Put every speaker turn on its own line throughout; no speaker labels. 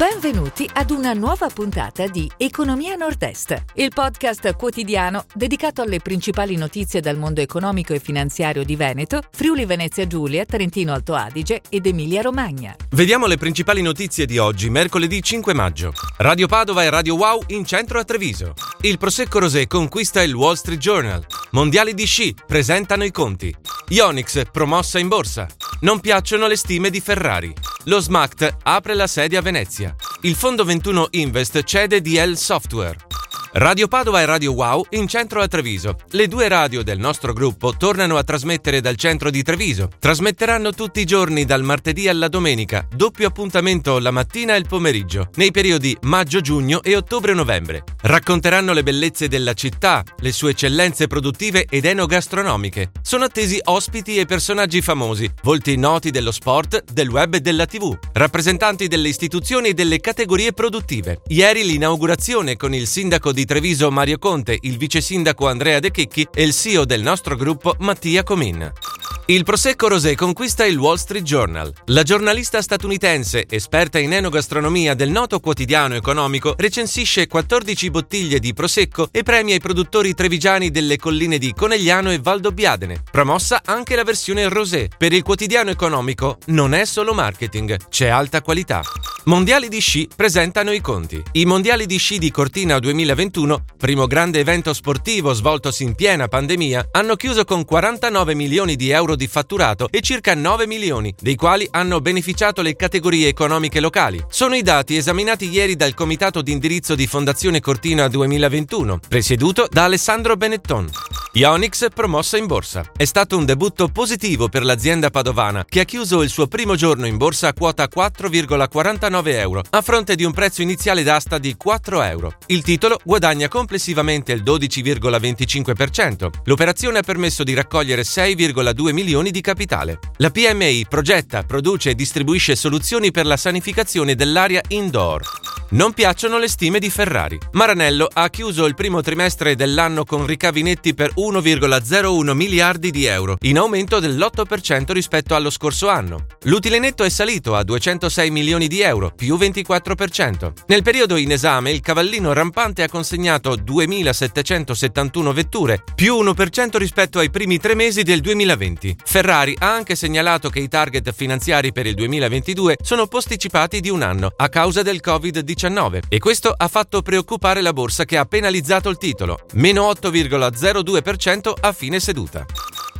Benvenuti ad una nuova puntata di Economia Nord-Est, il podcast quotidiano dedicato alle principali notizie dal mondo economico e finanziario di Veneto, Friuli Venezia Giulia, Trentino Alto Adige ed Emilia Romagna.
Vediamo le principali notizie di oggi, mercoledì 5 maggio. Radio Padova e Radio Wow in centro a Treviso. Il Prosecco Rosé conquista il Wall Street Journal. Mondiali di sci presentano i conti. Ionix promossa in borsa. Non piacciono le stime di Ferrari. Lo SMACT apre la sede a Venezia. Il Fondo 21 Invest cede DL Software. Radio Padova e Radio Wow in centro a Treviso. Le due radio del nostro gruppo tornano a trasmettere dal centro di Treviso. Trasmetteranno tutti i giorni dal martedì alla domenica, doppio appuntamento la mattina e il pomeriggio, nei periodi maggio-giugno e ottobre-novembre. Racconteranno le bellezze della città, le sue eccellenze produttive ed enogastronomiche. Sono attesi ospiti e personaggi famosi, volti noti dello sport, del web e della TV, rappresentanti delle istituzioni e delle categorie produttive. Ieri l'inaugurazione con il sindaco di di Treviso Mario Conte, il vice sindaco Andrea De Chicchi e il CEO del nostro gruppo Mattia Comin. Il Prosecco Rosé conquista il Wall Street Journal. La giornalista statunitense, esperta in enogastronomia del noto quotidiano economico, recensisce 14 bottiglie di Prosecco e premia i produttori trevigiani delle colline di Conegliano e Valdobbiadene. Promossa anche la versione Rosé. Per il quotidiano economico non è solo marketing, c'è alta qualità. Mondiali di sci presentano i conti. I Mondiali di sci di Cortina 2021, primo grande evento sportivo svoltosi in piena pandemia, hanno chiuso con 49 milioni di euro di fatturato e circa 9 milioni, dei quali hanno beneficiato le categorie economiche locali. Sono i dati esaminati ieri dal Comitato di indirizzo di Fondazione Cortina 2021, presieduto da Alessandro Benetton. Ionix promossa in borsa. È stato un debutto positivo per l'azienda padovana, che ha chiuso il suo primo giorno in borsa a quota 4,49 euro, a fronte di un prezzo iniziale d'asta di 4 euro. Il titolo guadagna complessivamente il 12,25%. L'operazione ha permesso di raccogliere 6,2 milioni di capitale. La PMI progetta, produce e distribuisce soluzioni per la sanificazione dell'aria indoor. Non piacciono le stime di Ferrari. Maranello ha chiuso il primo trimestre dell'anno con ricavi netti per 1,01 miliardi di euro, in aumento dell'8% rispetto allo scorso anno. L'utile netto è salito a 206 milioni di euro, più 24%. Nel periodo in esame il cavallino rampante ha consegnato 2.771 vetture, più 1% rispetto ai primi tre mesi del 2020. Ferrari ha anche segnalato che i target finanziari per il 2022 sono posticipati di un anno a causa del Covid-19 e questo ha fatto preoccupare la borsa che ha penalizzato il titolo, meno 8,02% a fine seduta.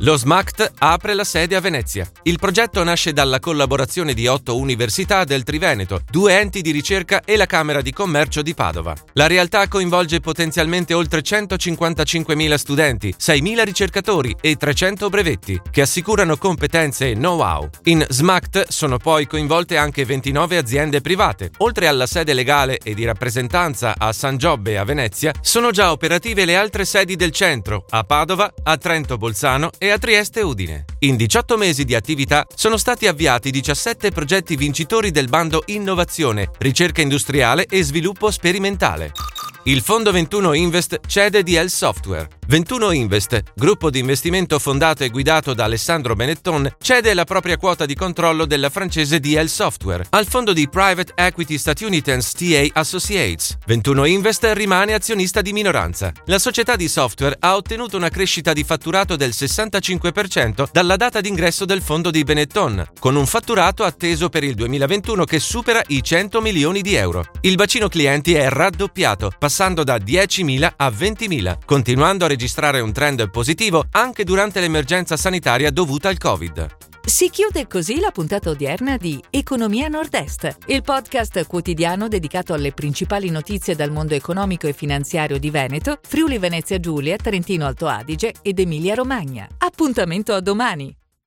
Lo SMACT apre la sede a Venezia. Il progetto nasce dalla collaborazione di otto università del Triveneto, due enti di ricerca e la Camera di Commercio di Padova. La realtà coinvolge potenzialmente oltre 155.000 studenti, 6.000 ricercatori e 300 brevetti, che assicurano competenze e know-how. In SMACT sono poi coinvolte anche 29 aziende private. Oltre alla sede legale e di rappresentanza a San Giobbe a Venezia, sono già operative le altre sedi del centro, a Padova, a Trento Bolzano e a Trieste Udine. In 18 mesi di attività sono stati avviati 17 progetti vincitori del bando Innovazione, Ricerca Industriale e Sviluppo Sperimentale. Il Fondo 21 Invest cede di L Software. 21 Invest, gruppo di investimento fondato e guidato da Alessandro Benetton, cede la propria quota di controllo della francese DL Software al fondo di private equity Statunitense TA Associates. 21 Invest rimane azionista di minoranza. La società di software ha ottenuto una crescita di fatturato del 65% dalla data d'ingresso del fondo di Benetton, con un fatturato atteso per il 2021 che supera i 100 milioni di euro. Il bacino clienti è raddoppiato, passando da 10.000 a 20.000, continuando a registrare un trend positivo anche durante l'emergenza sanitaria dovuta al Covid.
Si chiude così la puntata odierna di Economia Nord-Est, il podcast quotidiano dedicato alle principali notizie dal mondo economico e finanziario di Veneto, Friuli Venezia Giulia, Trentino Alto Adige ed Emilia Romagna. Appuntamento a domani!